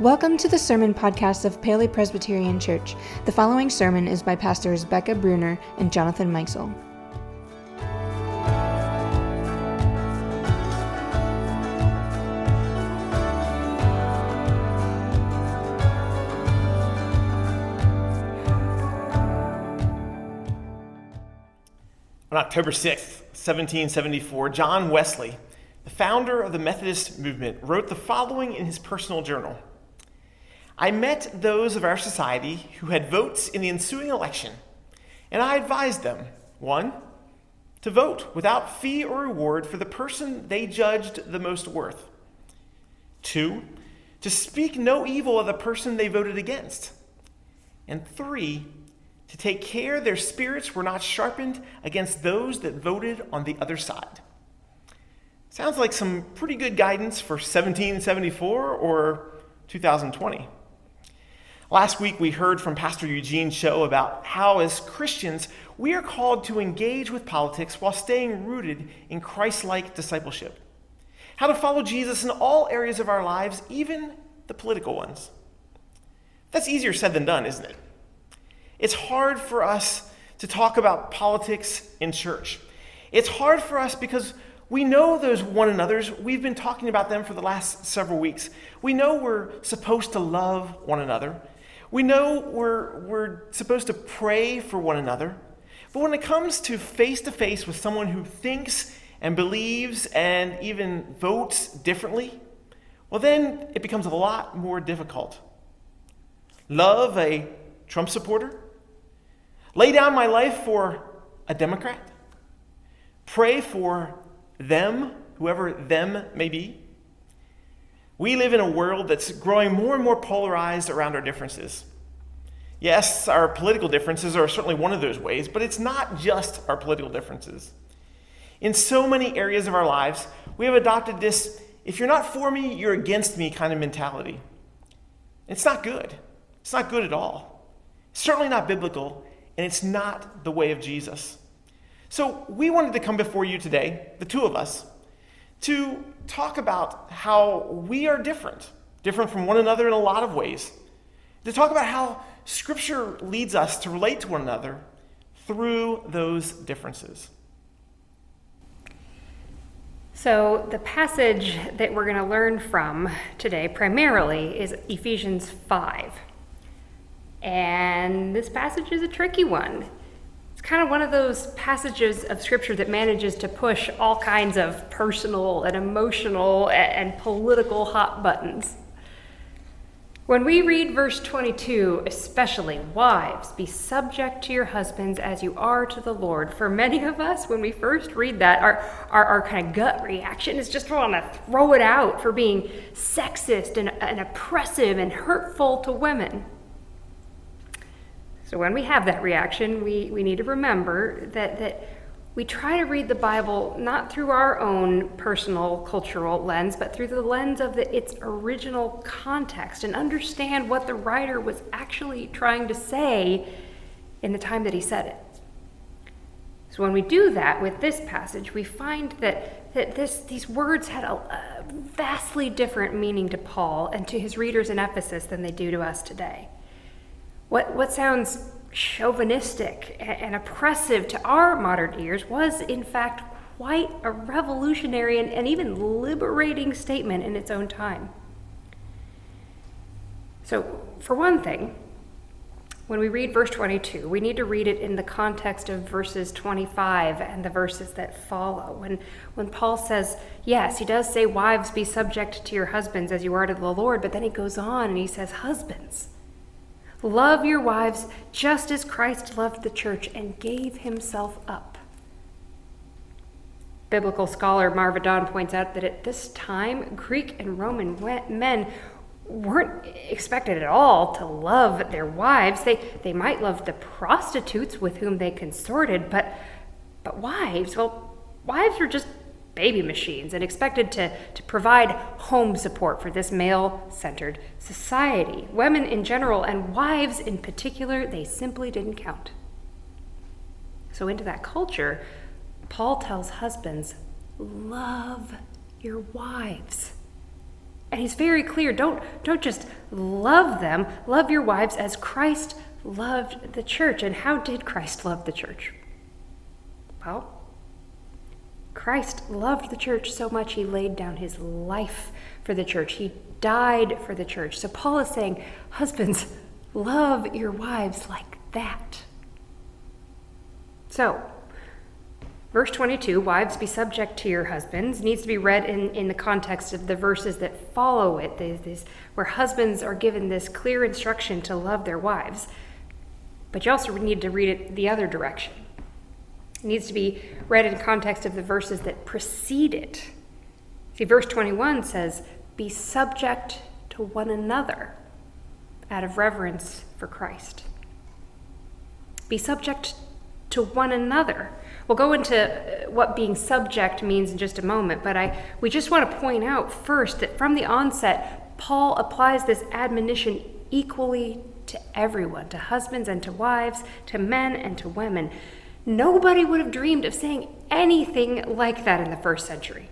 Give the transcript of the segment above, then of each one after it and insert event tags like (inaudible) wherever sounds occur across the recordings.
Welcome to the sermon podcast of Paoli Presbyterian Church. The following sermon is by pastors Becca Bruner and Jonathan Mikesell. On October 6th, 1774, John Wesley, the founder of the Methodist movement, wrote the following in his personal journal. I met those of our society who had votes in the ensuing election, and I advised them one, to vote without fee or reward for the person they judged the most worth, two, to speak no evil of the person they voted against, and three, to take care their spirits were not sharpened against those that voted on the other side. Sounds like some pretty good guidance for 1774 or 2020. Last week, we heard from Pastor Eugene Cho about how, as Christians, we are called to engage with politics while staying rooted in Christ like discipleship. How to follow Jesus in all areas of our lives, even the political ones. That's easier said than done, isn't it? It's hard for us to talk about politics in church. It's hard for us because we know those one another's. We've been talking about them for the last several weeks. We know we're supposed to love one another. We know we're, we're supposed to pray for one another. But when it comes to face to face with someone who thinks and believes and even votes differently, well, then it becomes a lot more difficult. Love a Trump supporter? Lay down my life for a Democrat? Pray for them, whoever them may be? We live in a world that's growing more and more polarized around our differences. Yes, our political differences are certainly one of those ways, but it's not just our political differences. In so many areas of our lives, we have adopted this if you're not for me, you're against me kind of mentality. It's not good. It's not good at all. It's certainly not biblical, and it's not the way of Jesus. So, we wanted to come before you today, the two of us, to talk about how we are different, different from one another in a lot of ways. To talk about how Scripture leads us to relate to one another through those differences. So, the passage that we're going to learn from today primarily is Ephesians 5. And this passage is a tricky one. Kind of one of those passages of scripture that manages to push all kinds of personal and emotional and political hot buttons. When we read verse 22, especially, wives, be subject to your husbands as you are to the Lord. For many of us, when we first read that, our, our, our kind of gut reaction is just want to throw it out for being sexist and, and oppressive and hurtful to women. So when we have that reaction, we, we need to remember that, that we try to read the Bible not through our own personal cultural lens, but through the lens of the, its original context and understand what the writer was actually trying to say in the time that he said it. So when we do that with this passage, we find that, that this, these words had a, a vastly different meaning to Paul and to his readers in Ephesus than they do to us today. What, what sounds chauvinistic and oppressive to our modern ears was, in fact, quite a revolutionary and, and even liberating statement in its own time. So, for one thing, when we read verse 22, we need to read it in the context of verses 25 and the verses that follow. When, when Paul says, yes, he does say, Wives, be subject to your husbands as you are to the Lord, but then he goes on and he says, Husbands, Love your wives just as Christ loved the church and gave himself up. Biblical scholar Marva Dawn points out that at this time, Greek and Roman men weren't expected at all to love their wives. They, they might love the prostitutes with whom they consorted, but, but wives, well, wives were just baby machines and expected to, to provide home support for this male centered society. Women in general and wives in particular, they simply didn't count. So, into that culture, Paul tells husbands, love your wives. And he's very clear don't, don't just love them, love your wives as Christ loved the church. And how did Christ love the church? Well, Christ loved the church so much he laid down his life for the church. He died for the church. So Paul is saying, husbands, love your wives like that. So, verse 22, wives be subject to your husbands, needs to be read in, in the context of the verses that follow it, these, where husbands are given this clear instruction to love their wives. But you also need to read it the other direction. Needs to be read in context of the verses that precede it. See, verse 21 says, Be subject to one another out of reverence for Christ. Be subject to one another. We'll go into uh, what being subject means in just a moment, but I, we just want to point out first that from the onset, Paul applies this admonition equally to everyone to husbands and to wives, to men and to women. Nobody would have dreamed of saying anything like that in the first century.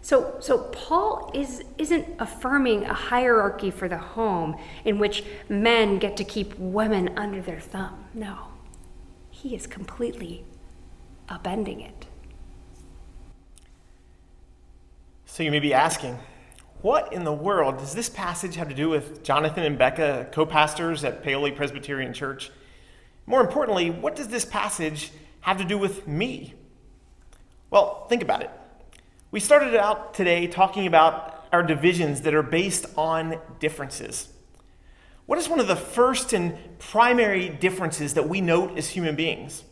So, so Paul is, isn't affirming a hierarchy for the home in which men get to keep women under their thumb. No, he is completely upending it. So you may be asking, what in the world does this passage have to do with Jonathan and Becca, co pastors at Paoli Presbyterian Church? More importantly, what does this passage have to do with me? Well, think about it. We started out today talking about our divisions that are based on differences. What is one of the first and primary differences that we note as human beings?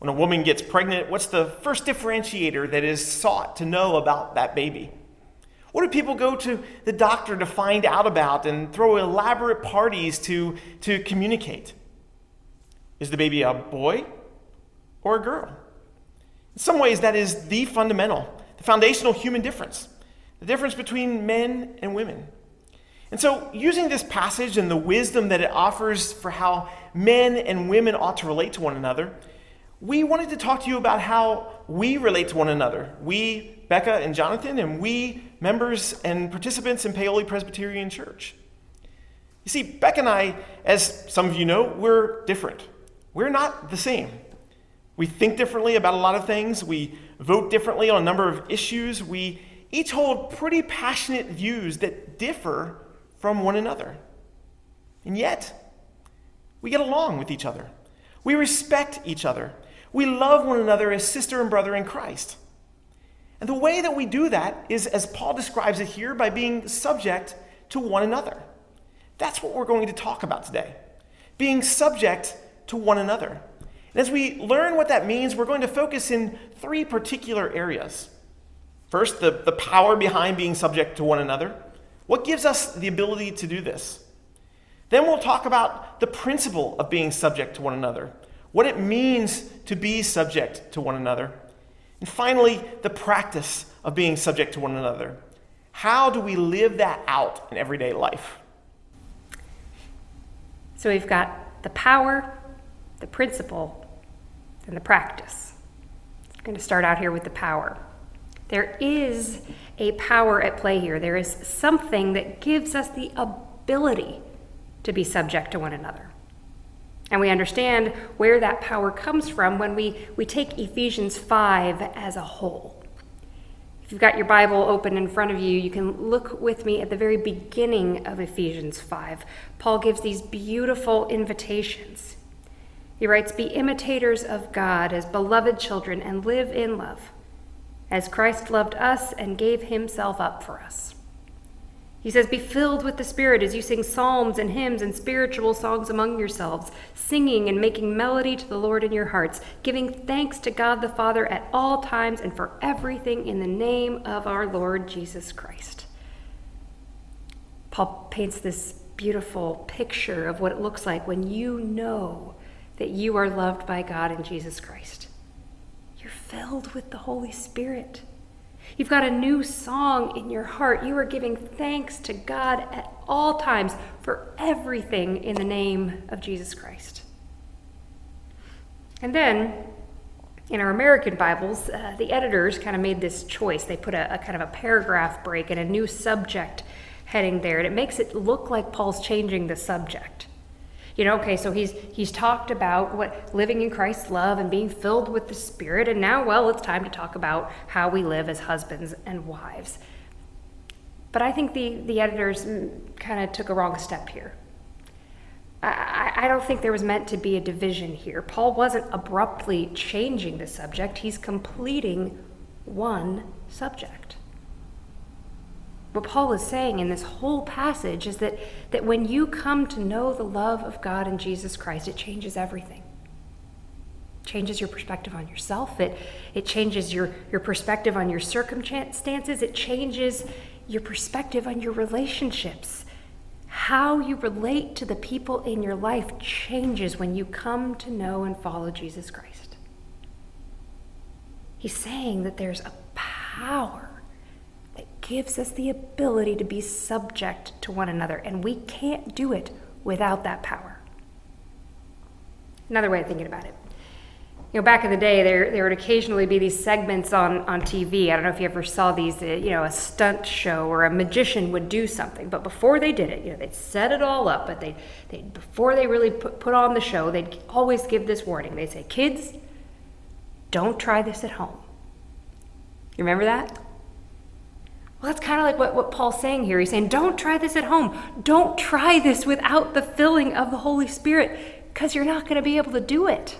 When a woman gets pregnant, what's the first differentiator that is sought to know about that baby? What do people go to the doctor to find out about and throw elaborate parties to, to communicate? Is the baby a boy or a girl? In some ways, that is the fundamental, the foundational human difference the difference between men and women. And so, using this passage and the wisdom that it offers for how men and women ought to relate to one another, we wanted to talk to you about how we relate to one another. We, Becca and Jonathan, and we, members and participants in Paoli Presbyterian Church. You see, Becca and I, as some of you know, we're different. We're not the same. We think differently about a lot of things. We vote differently on a number of issues. We each hold pretty passionate views that differ from one another. And yet, we get along with each other. We respect each other. We love one another as sister and brother in Christ. And the way that we do that is, as Paul describes it here, by being subject to one another. That's what we're going to talk about today. Being subject to one another. And as we learn what that means, we're going to focus in three particular areas. First, the, the power behind being subject to one another. What gives us the ability to do this? Then we'll talk about the principle of being subject to one another, what it means to be subject to one another. And finally, the practice of being subject to one another. How do we live that out in everyday life? So we've got the power, the principle, and the practice. I'm going to start out here with the power. There is a power at play here. There is something that gives us the ability to be subject to one another. And we understand where that power comes from when we, we take Ephesians 5 as a whole. If you've got your Bible open in front of you, you can look with me at the very beginning of Ephesians 5. Paul gives these beautiful invitations. He writes, Be imitators of God as beloved children and live in love, as Christ loved us and gave himself up for us. He says, Be filled with the Spirit as you sing psalms and hymns and spiritual songs among yourselves, singing and making melody to the Lord in your hearts, giving thanks to God the Father at all times and for everything in the name of our Lord Jesus Christ. Paul paints this beautiful picture of what it looks like when you know that you are loved by God in Jesus Christ. You're filled with the Holy Spirit. You've got a new song in your heart. You are giving thanks to God at all times for everything in the name of Jesus Christ. And then in our American Bibles, uh, the editors kind of made this choice. They put a, a, kind of a paragraph break and a new subject heading there, and it makes it look like Paul's changing the subject. You know, okay, so he's he's talked about what living in Christ's love and being filled with the Spirit, and now, well, it's time to talk about how we live as husbands and wives. But I think the the editors kind of took a wrong step here. I, I don't think there was meant to be a division here. Paul wasn't abruptly changing the subject, he's completing one subject. What Paul is saying in this whole passage is that, that when you come to know the love of God in Jesus Christ, it changes everything. It changes your perspective on yourself. It, it changes your, your perspective on your circumstances. It changes your perspective on your relationships. How you relate to the people in your life changes when you come to know and follow Jesus Christ. He's saying that there's a power gives us the ability to be subject to one another, and we can't do it without that power. Another way of thinking about it. You know, back in the day, there, there would occasionally be these segments on, on TV. I don't know if you ever saw these, uh, you know, a stunt show or a magician would do something. But before they did it, you know, they'd set it all up. But they, they before they really put, put on the show, they'd always give this warning. They'd say, kids, don't try this at home. You remember that? Well, that's kind of like what, what Paul's saying here. He's saying, don't try this at home. Don't try this without the filling of the Holy Spirit because you're not going to be able to do it.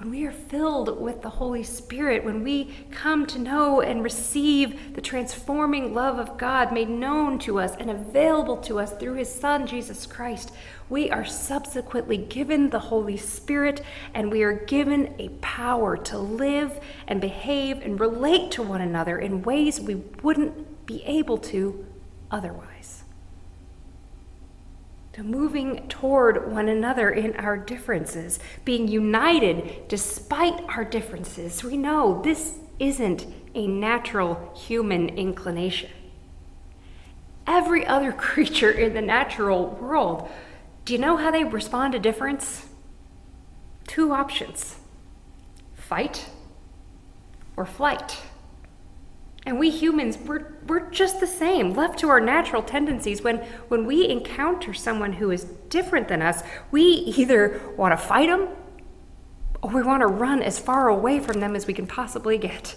When we are filled with the Holy Spirit, when we come to know and receive the transforming love of God made known to us and available to us through His Son, Jesus Christ, we are subsequently given the Holy Spirit and we are given a power to live and behave and relate to one another in ways we wouldn't be able to otherwise to moving toward one another in our differences, being united despite our differences. We know this isn't a natural human inclination. Every other (laughs) creature in the natural world, do you know how they respond to difference? Two options fight or flight. And we humans, we're, we're just the same, left to our natural tendencies. When, when we encounter someone who is different than us, we either want to fight them or we want to run as far away from them as we can possibly get.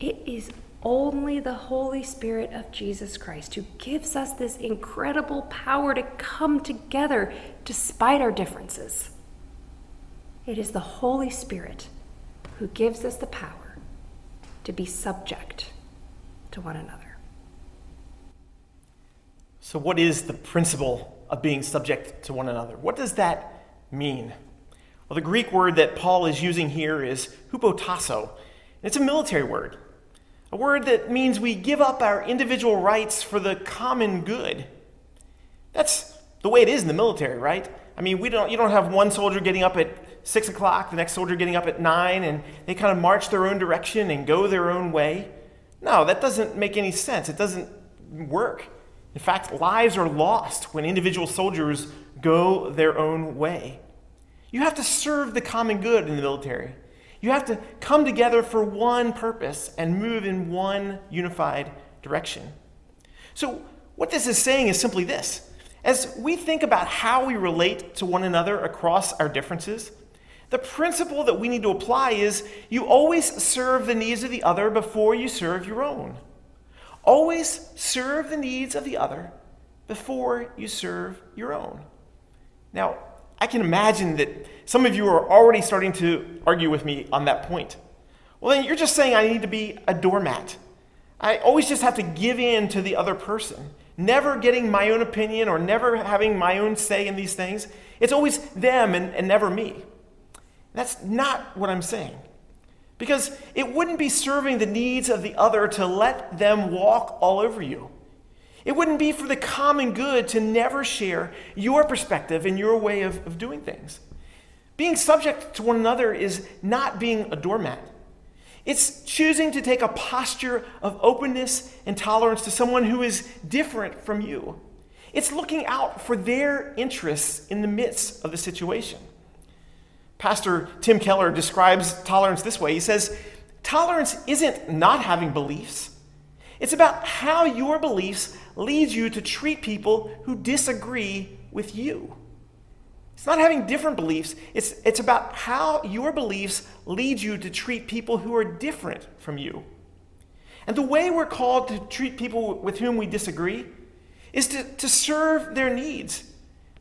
It is only the Holy Spirit of Jesus Christ who gives us this incredible power to come together despite our differences. It is the Holy Spirit who gives us the power to be subject to one another. So, what is the principle of being subject to one another? What does that mean? Well, the Greek word that Paul is using here is hupotasso. It's a military word, a word that means we give up our individual rights for the common good. That's the way it is in the military, right? I mean, we don't, you don't have one soldier getting up at six o'clock, the next soldier getting up at nine, and they kind of march their own direction and go their own way. No, that doesn't make any sense. It doesn't work. In fact, lives are lost when individual soldiers go their own way. You have to serve the common good in the military. You have to come together for one purpose and move in one unified direction. So, what this is saying is simply this as we think about how we relate to one another across our differences, the principle that we need to apply is you always serve the needs of the other before you serve your own. Always serve the needs of the other before you serve your own. Now, I can imagine that some of you are already starting to argue with me on that point. Well, then you're just saying I need to be a doormat. I always just have to give in to the other person, never getting my own opinion or never having my own say in these things. It's always them and, and never me. That's not what I'm saying. Because it wouldn't be serving the needs of the other to let them walk all over you. It wouldn't be for the common good to never share your perspective and your way of, of doing things. Being subject to one another is not being a doormat. It's choosing to take a posture of openness and tolerance to someone who is different from you. It's looking out for their interests in the midst of the situation. Pastor Tim Keller describes tolerance this way. He says, Tolerance isn't not having beliefs. It's about how your beliefs lead you to treat people who disagree with you. It's not having different beliefs, it's, it's about how your beliefs lead you to treat people who are different from you. And the way we're called to treat people with whom we disagree is to, to serve their needs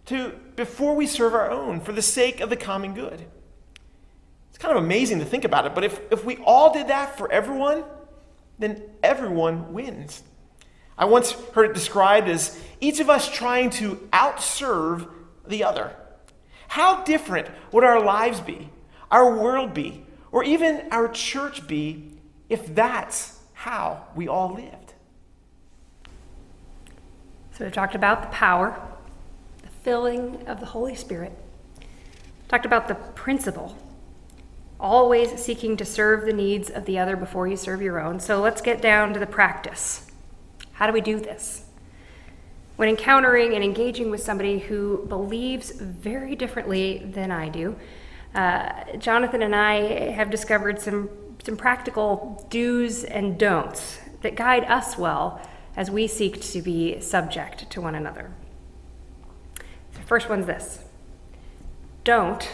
to, before we serve our own for the sake of the common good. It's kind of amazing to think about it, but if, if we all did that for everyone, then everyone wins. I once heard it described as each of us trying to outserve the other. How different would our lives be, our world be, or even our church be if that's how we all lived? So we've talked about the power, filling of the Holy Spirit, talked about the principle, always seeking to serve the needs of the other before you serve your own. So let's get down to the practice. How do we do this? When encountering and engaging with somebody who believes very differently than I do, uh, Jonathan and I have discovered some, some practical do's and don'ts that guide us well as we seek to be subject to one another. First one's this don't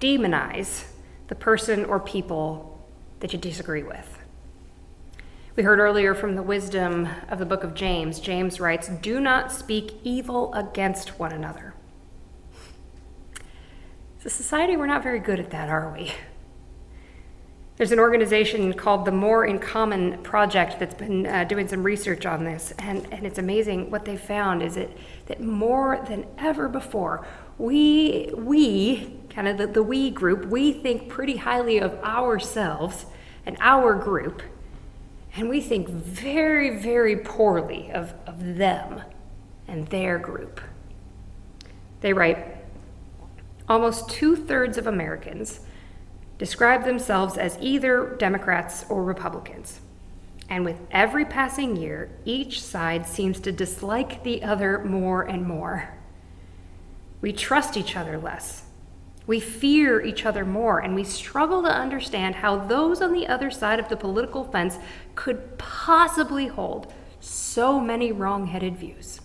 demonize the person or people that you disagree with. We heard earlier from the wisdom of the book of James. James writes, Do not speak evil against one another. As a society, we're not very good at that, are we? There's an organization called the More in Common Project that's been uh, doing some research on this, and, and it's amazing what they found is it, that more than ever before, we, we kind of the, the we group, we think pretty highly of ourselves and our group and we think very, very poorly of, of them and their group. They write almost two thirds of Americans describe themselves as either Democrats or Republicans. And with every passing year, each side seems to dislike the other more and more. We trust each other less we fear each other more, and we struggle to understand how those on the other side of the political fence could possibly hold so many wrong headed views.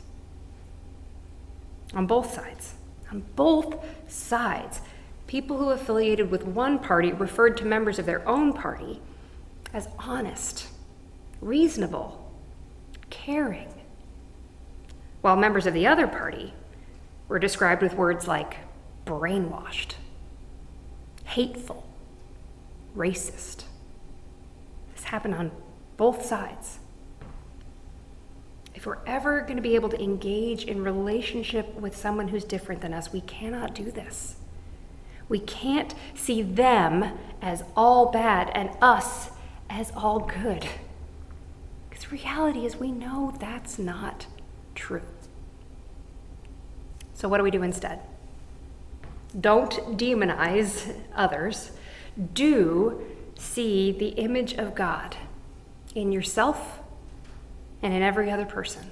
On both sides, on both sides, people who affiliated with one party referred to members of their own party as honest, reasonable, caring, while members of the other party were described with words like brainwashed, hateful, racist. This happened on both sides. If we're ever going to be able to engage in relationship with someone who's different than us, we cannot do this. We can't see them as all bad and us as all good. Because reality is we know that's not true. So, what do we do instead? Don't demonize others. Do see the image of God in yourself and in every other person.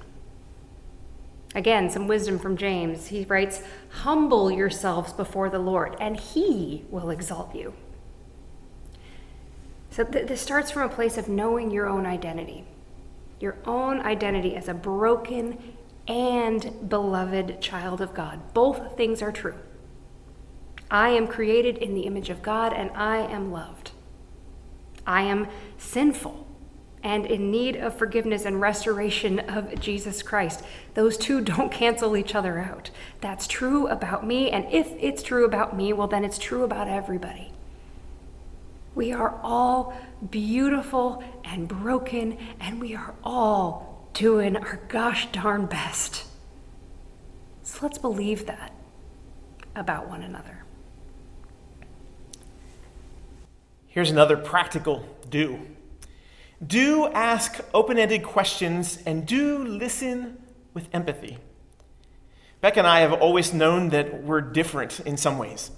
Again, some wisdom from James. He writes, Humble yourselves before the Lord, and he will exalt you. So th- this starts from a place of knowing your own identity, your own identity as a broken and beloved child of God. Both things are true. I am created in the image of God and I am loved. I am sinful and in need of forgiveness and restoration of Jesus Christ. Those two (laughs) don't cancel each other out. That's true about me, and if it's true about me, well, then it's true about everybody. We are all beautiful and broken, and we are all doing our gosh darn best. So let's believe that about one another. Here's another practical do. Do ask open ended questions and do listen with empathy. Beck and I have always known that we're different in some ways.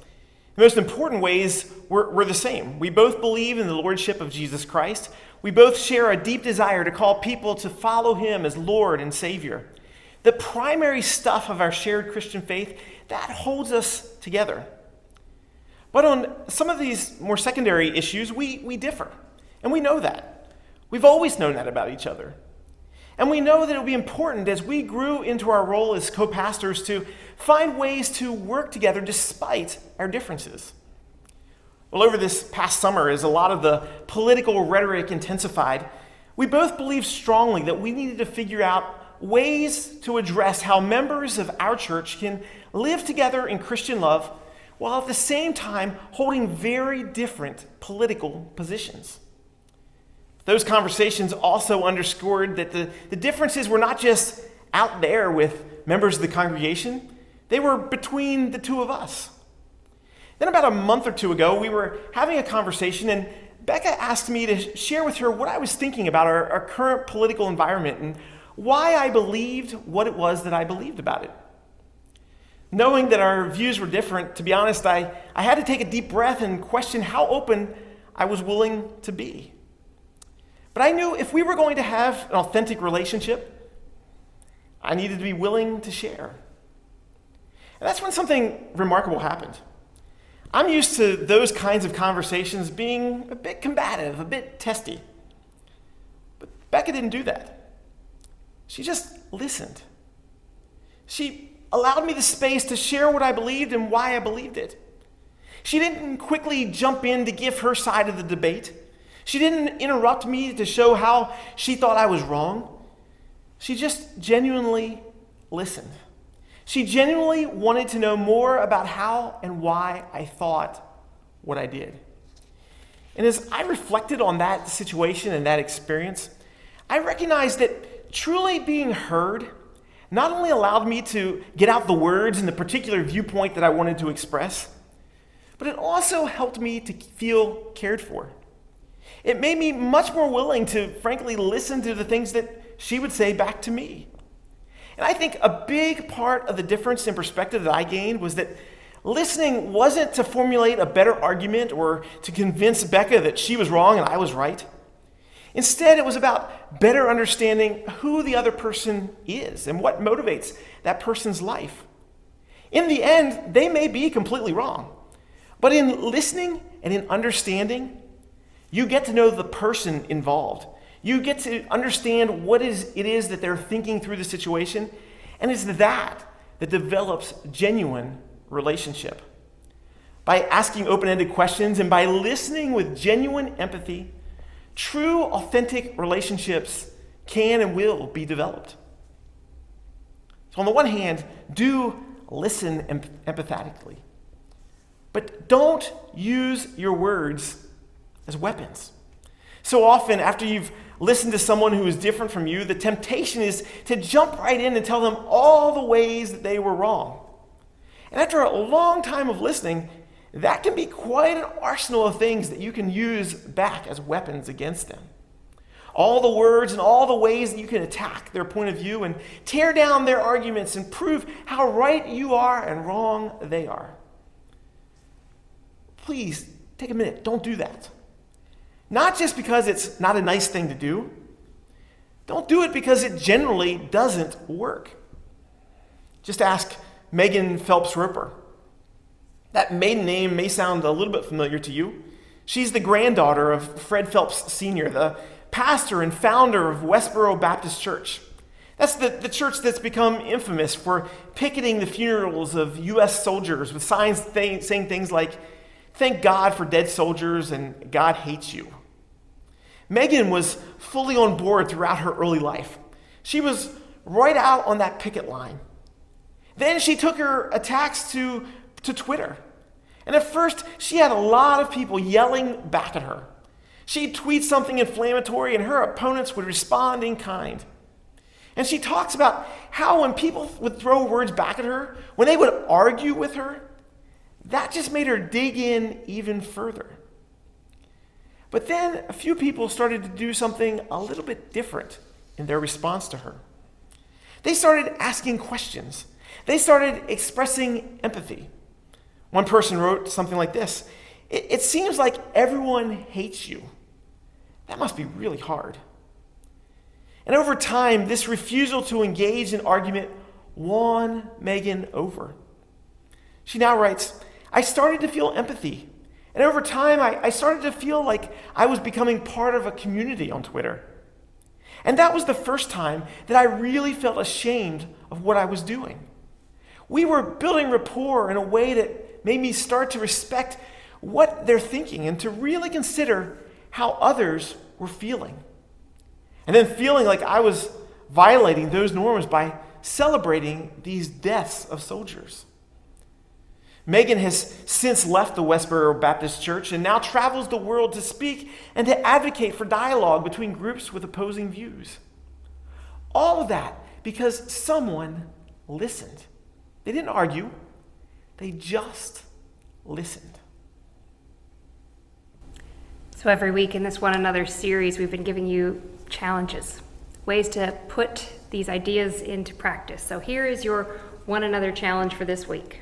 The most important ways, we're, we're, the same. We both believe in the Lordship of Jesus Christ. We both share a deep desire to call people to follow Him as Lord and Savior. The primary stuff of our shared Christian faith, that holds us together. But on some of these more secondary issues, we, we differ. And we know that. We've always known that about each other. And we know that it would be important as we grew into our role as co pastors to find ways to work together despite our differences. Well, over this past summer, as a lot of the political rhetoric intensified, we both believed strongly that we needed to figure out ways to address how members of our church can live together in Christian love while at the same time holding very different political positions. Those conversations also underscored that the, the differences were not just out there with members of the congregation, they were between the two of us. Then, about a month or two ago, we were having a conversation, and Becca asked me to share with her what I was thinking about our, our current political environment and why I believed what it was that I believed about it. Knowing that our views were different, to be honest, I, I had to take a deep breath and question how open I was willing to be. But I knew if we were going to have an authentic relationship, I needed to be willing to share. And that's when something remarkable happened. I'm used to those kinds of conversations being a bit combative, a bit testy. But Becca didn't do that. She just listened. She allowed me the space to share what I believed and why I believed it. She didn't quickly jump in to give her side of the debate. She didn't interrupt me to show how she thought I was wrong. She just genuinely listened. She genuinely wanted to know more about how and why I thought what I did. And as I reflected on that situation and that experience, I recognized that truly being heard not only allowed me to get out the words and the particular viewpoint that I wanted to express, but it also helped me to feel cared for. It made me much more willing to, frankly, listen to the things that she would say back to me. And I think a big part of the difference in perspective that I gained was that listening wasn't to formulate a better argument or to convince Becca that she was wrong and I was right. Instead, it was about better understanding who the other person is and what motivates that person's life. In the end, they may be completely wrong. But in listening and in understanding, you get to know the person involved. You get to understand what is, it is that they're thinking through the situation. And it's that that develops genuine relationship. By asking open ended questions and by listening with genuine empathy, True, authentic relationships can and will be developed. So, on the one hand, do listen empathetically, but don't use your words as weapons. So often, after you've listened to someone who is different from you, the temptation is to jump right in and tell them all the ways that they were wrong. And after a long time of listening, that can be quite an arsenal of things that you can use back as weapons against them. All the words and all the ways that you can attack their point of view and tear down their arguments and prove how right you are and wrong they are. Please take a minute. Don't do that. Not just because it's not a nice thing to do, don't do it because it generally doesn't work. Just ask Megan Phelps Roper. That maiden name may sound a little bit familiar to you. She's the granddaughter of Fred Phelps Sr., the pastor and founder of Westboro Baptist Church. That's the, the church that's become infamous for picketing the funerals of U.S. soldiers with signs th- saying things like, Thank God for dead soldiers and God hates you. Megan was fully on board throughout her early life. She was right out on that picket line. Then she took her attacks to to Twitter. And at first, she had a lot of people yelling back at her. She'd tweet something inflammatory, and her opponents would respond in kind. And she talks about how when people would throw words back at her, when they would argue with her, that just made her dig in even further. But then a few people started to do something a little bit different in their response to her. They started asking questions, they started expressing empathy. One person wrote something like this it, it seems like everyone hates you. That must be really hard. And over time, this refusal to engage in argument won Megan over. She now writes, I started to feel empathy. And over time, I, I started to feel like I was becoming part of a community on Twitter. And that was the first time that I really felt ashamed of what I was doing. We were building rapport in a way that made me start to respect what they're thinking and to really consider how others were feeling. And then feeling like I was violating those norms by celebrating these deaths of soldiers. Megan has since left the Westboro Baptist Church and now travels the world to speak and to advocate for dialogue between groups with opposing views. All of that because someone listened. They didn't argue, they just listened. So, every week in this One Another series, we've been giving you challenges, ways to put these ideas into practice. So, here is your One Another challenge for this week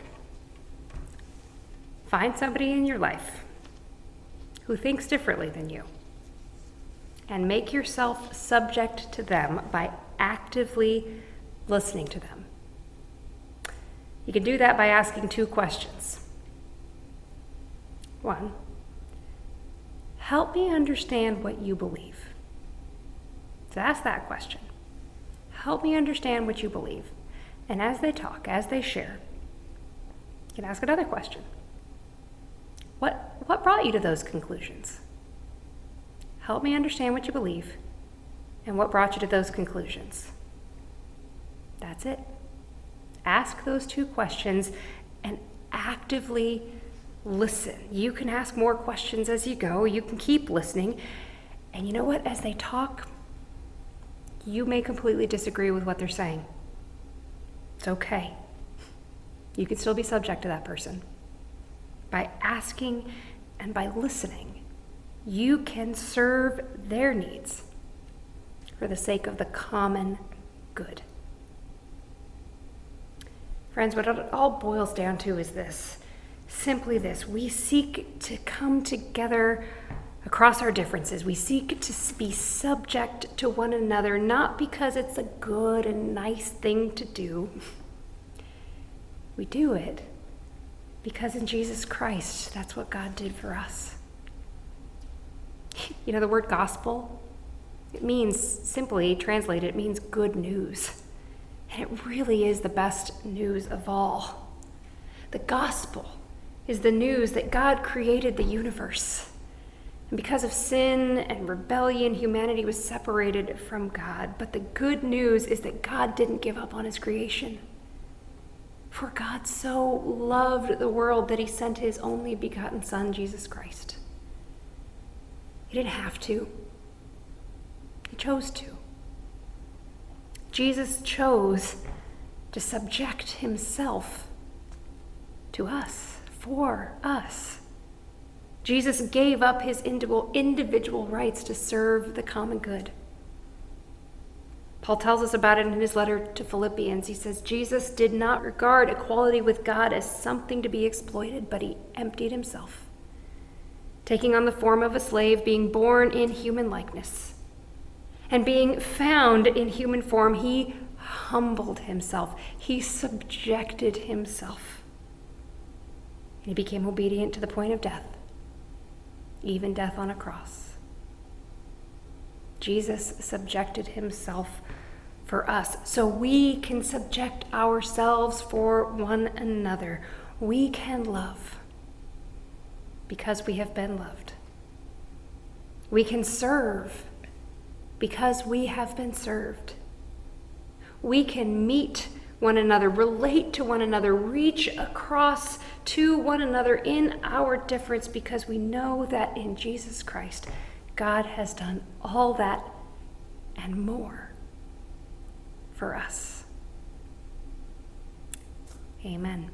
find somebody in your life who thinks differently than you, and make yourself subject to them by actively listening to them. You can do that by asking two questions. One, Help me understand what you believe. So ask that question. Help me understand what you believe. And as they talk, as they share, you can ask another question. What, what brought you to those conclusions? Help me understand what you believe and what brought you to those conclusions. That's it. Ask those two questions and actively listen. You can ask more questions as you go, you can keep listening. And you know what? As they talk, you may completely disagree with what they're saying. It's okay. You can still be subject to that person. By asking and by listening, you can serve their needs for the sake of the common good. Friends, what it all boils down to is this simply this we seek to come together across our differences. We seek to be subject to one another, not because it's a good and nice thing to do. We do it because in Jesus Christ, that's what God did for us. (laughs) You know, the word gospel, it means, simply translated, it means good news. And it really is the best news of all. The gospel is the news that God created the universe. And because of sin and rebellion, humanity was separated from God. But the good news is that God didn't give up on his creation. For God so loved the world that he sent his only begotten Son, Jesus Christ. He didn't have to, he chose to. Jesus chose to subject himself to us for us. Jesus gave up his individual rights to serve the common good. Paul tells us about it in his letter to Philippians. He says, Jesus did not regard equality with God as something to be exploited, but he emptied himself, taking on the form of a slave, being born in human likeness. And being found in human form, he humbled himself, he subjected himself he became obedient to the point of death, even death on a cross. Jesus subjected himself for us so we can subject ourselves for one another. We can love because we have been loved. We can serve because we have been served. We can meet one another, relate to one another, reach across to one another in our difference because we know that in Jesus Christ, God has done all that and more for us. Amen.